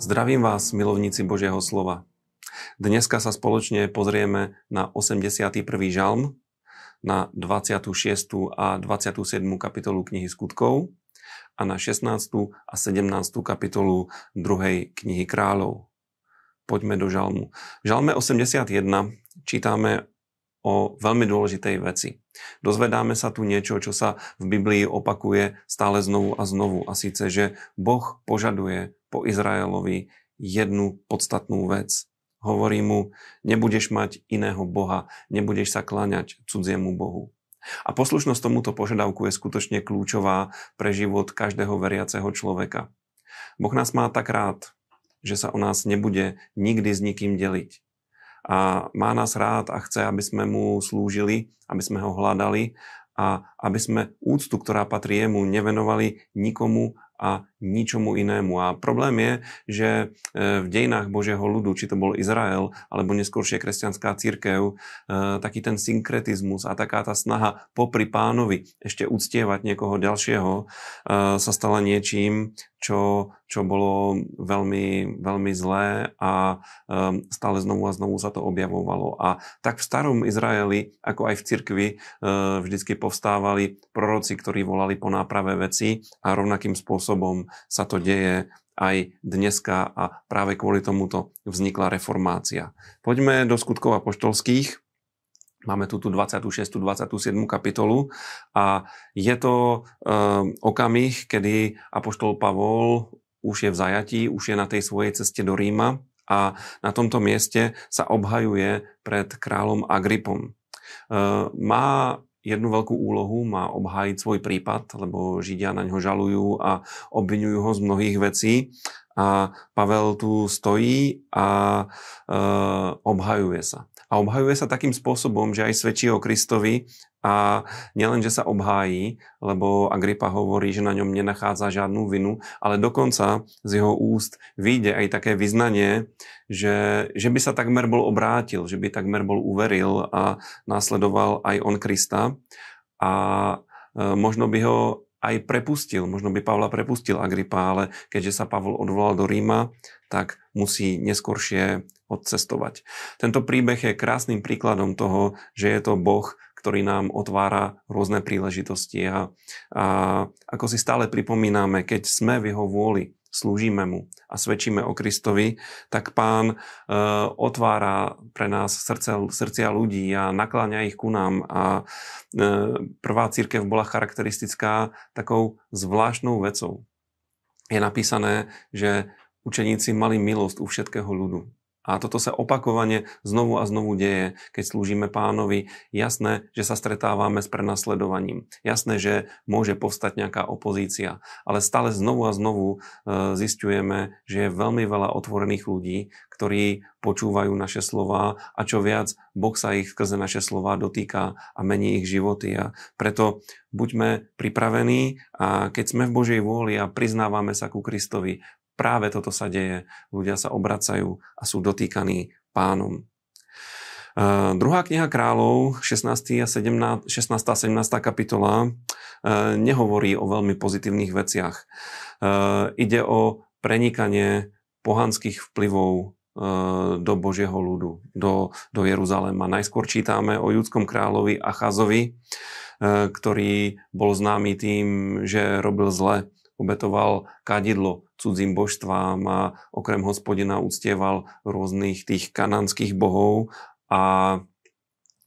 Zdravím vás, milovníci Božieho slova. Dneska sa spoločne pozrieme na 81. žalm, na 26. a 27. kapitolu knihy skutkov a na 16. a 17. kapitolu 2. knihy kráľov. Poďme do žalmu. V žalme 81 čítame o veľmi dôležitej veci. Dozvedáme sa tu niečo, čo sa v Biblii opakuje stále znovu a znovu. A síce, že Boh požaduje po Izraelovi jednu podstatnú vec. Hovorí mu, nebudeš mať iného Boha, nebudeš sa kláňať cudziemu Bohu. A poslušnosť tomuto požiadavku je skutočne kľúčová pre život každého veriaceho človeka. Boh nás má tak rád, že sa o nás nebude nikdy s nikým deliť. A má nás rád a chce, aby sme mu slúžili, aby sme ho hľadali a aby sme úctu, ktorá patrí jemu, nevenovali nikomu a ničomu inému. A problém je, že e, v dejinách Božieho ľudu, či to bol Izrael, alebo neskôršie kresťanská církev, e, taký ten synkretizmus a taká tá snaha popri pánovi ešte uctievať niekoho ďalšieho e, sa stala niečím, čo, čo bolo veľmi, veľmi zlé a stále znovu a znovu sa to objavovalo. A tak v starom Izraeli, ako aj v cirkvi, vždycky povstávali proroci, ktorí volali po náprave veci a rovnakým spôsobom sa to deje aj dneska a práve kvôli tomuto vznikla reformácia. Poďme do skutkov apoštolských. Máme tu 26. 27. kapitolu a je to um, okamih, kedy apoštol Pavol už je v zajatí, už je na tej svojej ceste do Ríma a na tomto mieste sa obhajuje pred kráľom Agripom. Uh, má jednu veľkú úlohu, má obhájiť svoj prípad, lebo Židia na ňo žalujú a obvinujú ho z mnohých vecí. A Pavel tu stojí a e, obhajuje sa. A obhajuje sa takým spôsobom, že aj svedčí o Kristovi a nielen, že sa obhájí, lebo Agripa hovorí, že na ňom nenachádza žiadnu vinu, ale dokonca z jeho úst vyjde aj také vyznanie, že, že by sa takmer bol obrátil, že by takmer bol uveril a následoval aj on Krista. A e, možno by ho aj prepustil, možno by Pavla prepustil Agripa, ale keďže sa Pavol odvolal do Ríma, tak musí neskoršie odcestovať. Tento príbeh je krásnym príkladom toho, že je to Boh, ktorý nám otvára rôzne príležitosti. A, a ako si stále pripomíname, keď sme v jeho vôli, slúžime mu a svedčíme o Kristovi, tak pán e, otvára pre nás srdce, srdcia ľudí a nakláňa ich ku nám. A e, prvá církev bola charakteristická takou zvláštnou vecou. Je napísané, že učeníci mali milosť u všetkého ľudu. A toto sa opakovane znovu a znovu deje, keď slúžime pánovi. Jasné, že sa stretávame s prenasledovaním. Jasné, že môže povstať nejaká opozícia. Ale stále znovu a znovu e, zistujeme, že je veľmi veľa otvorených ľudí, ktorí počúvajú naše slova a čo viac, Boh sa ich skrze naše slova dotýka a mení ich životy. A preto buďme pripravení a keď sme v Božej vôli a priznávame sa ku Kristovi, práve toto sa deje. Ľudia sa obracajú a sú dotýkaní pánom. Uh, druhá kniha kráľov, 16. a 17, 16. a 17. kapitola, uh, nehovorí o veľmi pozitívnych veciach. Uh, ide o prenikanie pohanských vplyvov do Božieho ľudu, do, do Jeruzalema. Najskôr čítame o judskom kráľovi Achazovi, ktorý bol známy tým, že robil zle obetoval kadidlo cudzím božstvám a okrem hospodina uctieval rôznych tých kanánskych bohov. A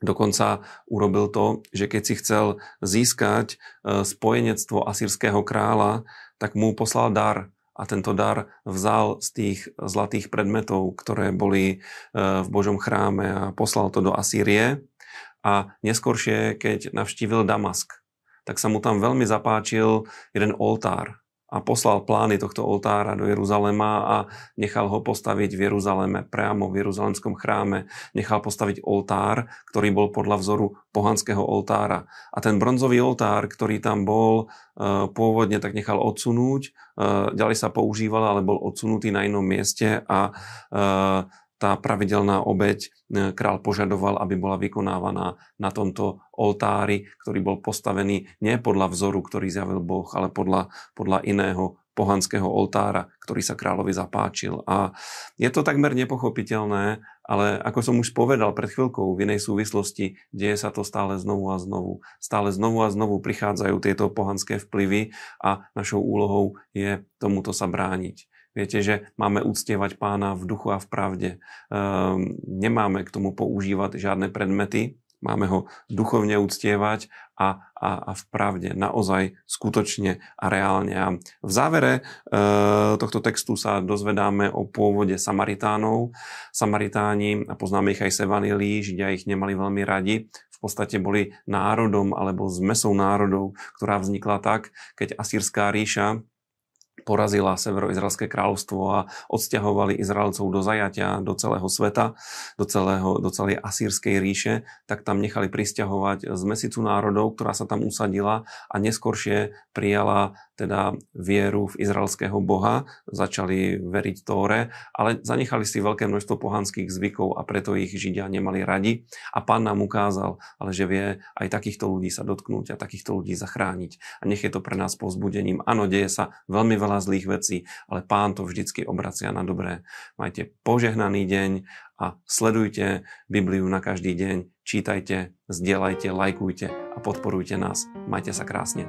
Dokonca urobil to, že keď si chcel získať e, spojenectvo asýrského kráľa, tak mu poslal dar. A tento dar vzal z tých zlatých predmetov, ktoré boli e, v Božom chráme a poslal to do Asýrie. A neskôršie, keď navštívil Damask, tak sa mu tam veľmi zapáčil jeden oltár, a poslal plány tohto oltára do Jeruzalema a nechal ho postaviť v Jeruzaleme, priamo v Jeruzalemskom chráme. Nechal postaviť oltár, ktorý bol podľa vzoru pohanského oltára. A ten bronzový oltár, ktorý tam bol e, pôvodne, tak nechal odsunúť. E, ďalej sa používal, ale bol odsunutý na inom mieste a e, tá pravidelná obeď e, král požadoval, aby bola vykonávaná na tomto oltári, ktorý bol postavený nie podľa vzoru, ktorý zjavil Boh, ale podľa, podľa iného pohanského oltára, ktorý sa kráľovi zapáčil. A je to takmer nepochopiteľné, ale ako som už povedal pred chvíľkou v inej súvislosti, deje sa to stále znovu a znovu. Stále znovu a znovu prichádzajú tieto pohanské vplyvy a našou úlohou je tomuto sa brániť. Viete, že máme uctievať pána v duchu a v pravde. Ehm, nemáme k tomu používať žiadne predmety, máme ho duchovne uctievať a, a, a v pravde, naozaj, skutočne a reálne. A v závere e, tohto textu sa dozvedáme o pôvode Samaritánov. Samaritáni, a poznáme ich aj z Evanilí, Židia ich nemali veľmi radi, v podstate boli národom alebo zmesou národov, ktorá vznikla tak, keď Asýrská ríša porazila severoizraelské kráľovstvo a odsťahovali Izraelcov do zajatia do celého sveta, do, celého, do celej asýrskej ríše, tak tam nechali prisťahovať z mesicu národov, ktorá sa tam usadila a neskoršie prijala teda vieru v izraelského boha, začali veriť Tóre, ale zanechali si veľké množstvo pohanských zvykov a preto ich Židia nemali radi. A pán nám ukázal, ale že vie aj takýchto ľudí sa dotknúť a takýchto ľudí zachrániť. A nech je to pre nás povzbudením. Áno, deje sa veľmi veľa zlých vecí, ale pán to vždycky obracia na dobré. Majte požehnaný deň a sledujte Bibliu na každý deň, čítajte, zdieľajte, lajkujte a podporujte nás. Majte sa krásne.